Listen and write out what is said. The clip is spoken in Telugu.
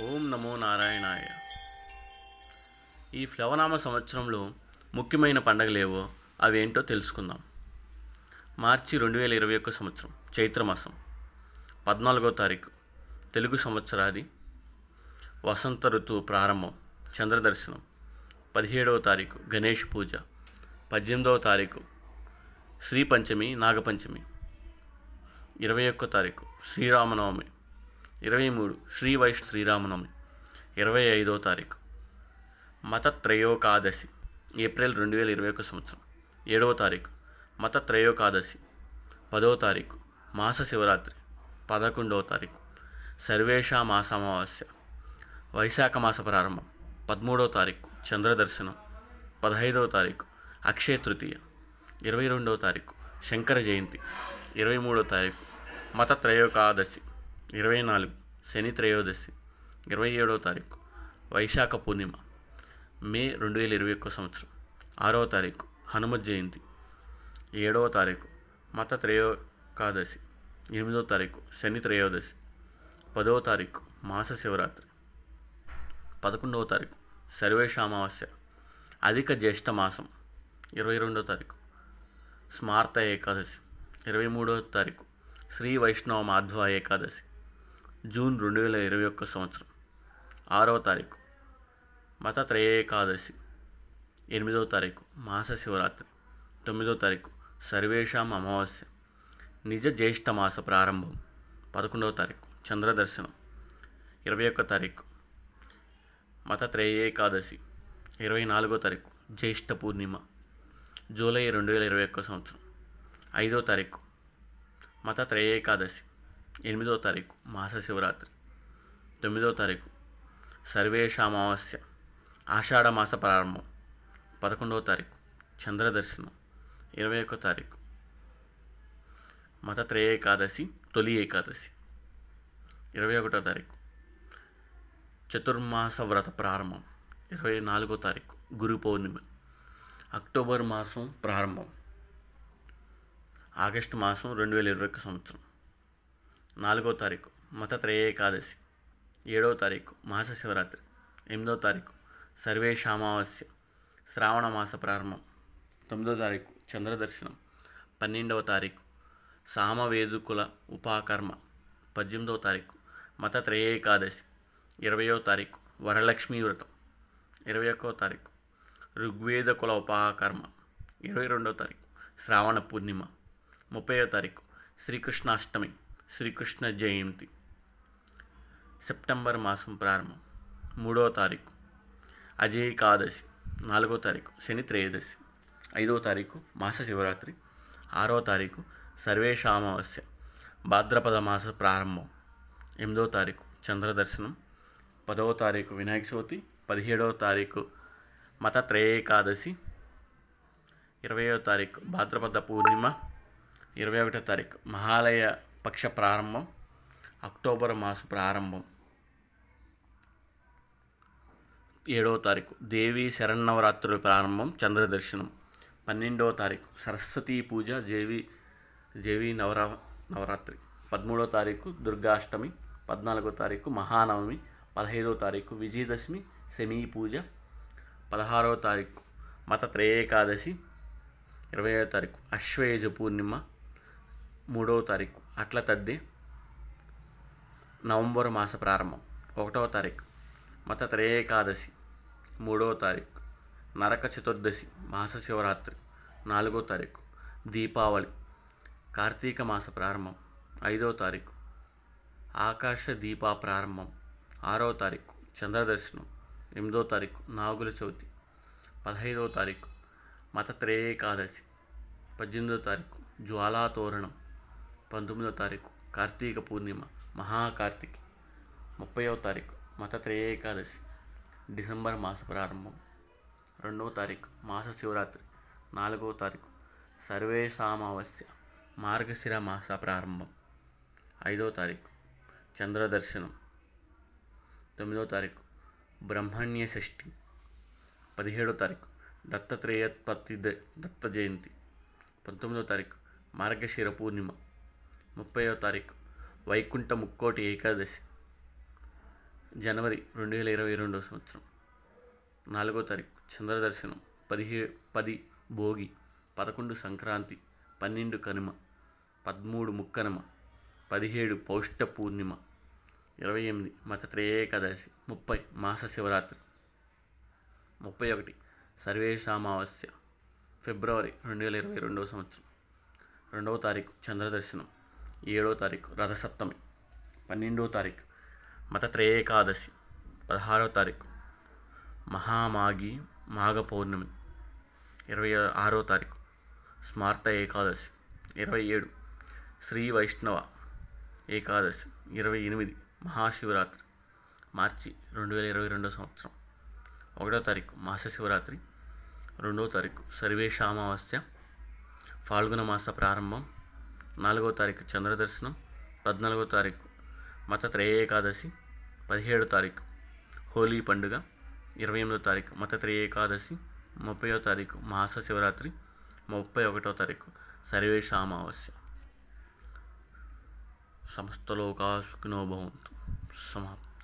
ఓం నమో నారాయణాయ. ఈ ప్లవనామ సంవత్సరంలో ముఖ్యమైన పండగలేవో అవేంటో తెలుసుకుందాం. మార్చి రెండు వేల ఇరవై ఒక్క సంవత్సరం చైత్రమాసం పద్నాలుగో తారీఖు తెలుగు సంవత్సరాది వసంత ఋతువు ప్రారంభం చంద్రదర్శనం పదిహేడవ తారీఖు గణేష్ పూజ పద్దెనిమిదవ తారీఖు శ్రీ పంచమి నాగపంచమి ఇరవై ఒక్క తారీఖు శ్రీరామనవమి ఇరవై మూడు. శ్రీ వైష్ శ్రీరామనవమి. ఇరవై ఐదో తారీఖు. మత త్రయోకాదశి ఏప్రిల్ రెండు వేల ఇరవై ఒక సంవత్సరం. ఏడవ తారీఖు. మత త్రయోకాదశి పదవ తారీఖు. మాస శివరాత్రి. పదకొండవ తారీఖు. సర్వేషా మాస అమావాస్య వైశాఖ మాస ప్రారంభం. పదమూడవ తారీఖు. చంద్రదర్శనం. పదహైదవ తారీఖు. అక్షయ తృతీయ. ఇరవై రెండవ తారీఖు. శంకర జయంతి. ఇరవై మూడవ తారీఖు. మత త్రయోకాదశి ఇరవై నాలుగు శని త్రయోదశి ఇరవై ఏడవ తారీఖు వైశాఖ పూర్ణిమ మే రెండు వేల ఇరవై ఒక్క సంవత్సరం ఆరవ తారీఖు హనుమత్ జయంతి ఏడవ తారీఖు మత త్రయోకాదశి ఎనిమిదవ తారీఖు శని త్రయోదశి పదవ తారీఖు మాస శివరాత్రి పదకొండవ తారీఖు సర్వేషామావాస్య అధిక జ్యేష్ఠ మాసం ఇరవై రెండవ తారీఖు స్మార్త ఏకాదశి ఇరవై మూడవ తారీఖు శ్రీ వైష్ణవ మాధ్వ ఏకాదశి జూన్ రెండు వేల ఇరవై ఒక్క సంవత్సరం. ఆరవ తారీఖు మత త్రయేకాదశి ఎనిమిదవ తారీఖు మాస శివరాత్రి. తొమ్మిదవ తారీఖు సర్వేషాం అమావాస్య. నిజ జ్యేష్ఠ మాస ప్రారంభం. పదకొండవ తారీఖు చంద్రదర్శనం ఇరవై ఒక్క తారీఖు మత త్రయేకాదశి ఇరవై నాలుగో తారీఖు జ్యేష్ఠ పూర్ణిమ. జూలై రెండు వేల ఇరవై ఒక్క సంవత్సరం. ఐదో తారీఖు మత త్రయేకాదశి ఎనిమిదో తారీఖు మాస శివరాత్రి తొమ్మిదో తారీఖు సర్వేషామావాస్య ఆషాఢ మాస ప్రారంభం. పదకొండవ తారీఖు చంద్రదర్శనం. ఇరవై ఒక్క తారీఖు మత త్రయేకాదశి తొలి ఏకాదశి. ఇరవై ఒకటో తారీఖు చతుర్మాస వ్రత ప్రారంభం. ఇరవై నాలుగో తారీఖు గురు పౌర్ణిమ. అక్టోబర్ మాసం ప్రారంభం. ఆగస్టు మాసం రెండు వేల ఇరవై ఒక్క సంవత్సరం. నాలుగో తారీఖు మత త్రయేకాదశి ఏడవ తారీఖు మాస శివరాత్రి ఎనిమిదో తారీఖు సర్వేషామావాస్య శ్రావణ మాస ప్రారంభం. తొమ్మిదో తారీఖు చంద్రదర్శనం. పన్నెండవ తారీఖు సామవేదుకుల ఉపాకర్మ. పద్దెనిమిదవ తారీఖు మత త్రయేకాదశి ఇరవయో తారీఖు వరలక్ష్మీ వ్రతం. ఇరవై ఒక్కవ తారీఖు ఋగ్వేద కుల ఉపాకర్మ. ఇరవై రెండవ తారీఖు శ్రావణ పూర్ణిమ. ముప్పైవ తారీఖు శ్రీకృష్ణాష్టమి. శ్రీకృష్ణ జయంతి. సెప్టెంబర్ మాసం ప్రారంభం. మూడవ తారీఖు. అజయకాదశి నాలుగో తారీఖు శని త్రయోదశి. ఐదో తారీఖు మాస శివరాత్రి. ఆరో తారీఖు సర్వేషామావస్య. భాద్రపద మాస ప్రారంభం. ఎనిమిదో తారీఖు చంద్రదర్శనం పదవ తారీఖు వినాయక చవితి. పదిహేడవ తారీఖు మత త్రయేకాదశి ఇరవయో తారీఖు భాద్రపద పూర్ణిమ. ఇరవై ఒకటో తారీఖు మహాలయ పక్ష ప్రారంభం అక్టోబర్ మాస ప్రారంభం. ఏడవ తారీఖు దేవి శరన్నవరాత్రుల ప్రారంభం చంద్రదర్శనం పన్నెండవ తారీఖు సరస్వతీ పూజ దేవి దేవి నవరా నవరాత్రి. పదమూడవ తారీఖు దుర్గాష్టమి. పద్నాలుగో తారీఖు మహానవమి. పదహైదవ తారీఖు విజయదశమి శమీ పూజ. పదహారవ తారీఖు మత త్రయేకాదశి. ఇరవయో తారీఖు అశ్వయుజ పూర్ణిమ. మూడవ తారీఖు అట్ల తద్ది నవంబర్ మాస ప్రారంభం ఒకటవ తారీఖు మత త్రయేకాదశి మూడవ తారీఖు నరక చతుర్దశి మాస శివరాత్రి నాలుగో తారీఖు దీపావళి కార్తీక మాస ప్రారంభం ఐదవ తారీఖు ఆకాశ దీపా ప్రారంభం ఆరవ తారీఖు చంద్రదర్శనం ఎనిమిదో తారీఖు నాగుల చవితి పదహైదవ తారీఖు మత త్రయేకాదశి పద్దెనిమిదో తారీఖు జ్వాలాతోరణం పంతొమ్మిదవ తారీఖు కార్తీక పూర్ణిమ మహాకార్తీకి. ముప్పైవ తారీఖు మత త్రయేకాదశి డిసెంబర్ మాస ప్రారంభం. రెండవ తారీఖు మాస శివరాత్రి. నాలుగవ తారీఖు సర్వేశామావస్య మార్గశిర మాస ప్రారంభం. ఐదవ తారీఖు చంద్రదర్శనం. తొమ్మిదవ తారీఖు బ్రహ్మణ్య షష్ఠి. పదిహేడవ తారీఖు దత్తత్రేయోత్పత్తి దత్త జయంతి. పంతొమ్మిదవ తారీఖు మార్గశిర పూర్ణిమ. ముప్పైవ తారీఖు వైకుంఠ ముక్కోటి ఏకాదశి జనవరి రెండు వేల ఇరవై రెండో సంవత్సరం. నాలుగో తారీఖు చంద్రదర్శనం పదిహే పది భోగి పదకొండు సంక్రాంతి పన్నెండు కనుమ పదమూడు ముక్కనుమ పదిహేడు పౌష్ట పూర్ణిమ ఇరవై ఎనిమిది మతత్రయేకాదశి ముప్పై మాస శివరాత్రి. ముప్పై ఒకటి సర్వేశామావాస్య ఫిబ్రవరి రెండు వేల ఇరవై రెండవ సంవత్సరం. రెండవ తారీఖు చంద్రదర్శనం ఏడో తారీఖు రథసప్తమి పన్నెండో తారీఖు మత త్రయేకాదశి తారీఖు మహామాగి మాఘ పౌర్ణమి ఇరవై ఆరో తారీఖు స్మార్త ఏకాదశి ఇరవై ఏడు శ్రీ వైష్ణవ ఏకాదశి ఇరవై ఎనిమిది మహాశివరాత్రి మార్చి రెండు వేల ఇరవై రెండో సంవత్సరం ఒకటో తారీఖు మాస శివరాత్రి రెండవ తారీఖు సర్వేశామావాస్య ఫాల్గుణ మాస ప్రారంభం నాలుగో తారీఖు చంద్రదర్శనం పద్నాలుగో తారీఖు మత త్రయేకాదశి పదిహేడో తారీఖు హోలీ పండుగ ఇరవై ఎనిమిదో తారీఖు మత త్రయేకాదశి ముప్పయో తారీఖు మాస శివరాత్రి ముప్పై ఒకటో తారీఖు సర్వేష అమావాస్య సమస్తలోకా సుఖినో భవంతు. సమాప్తం.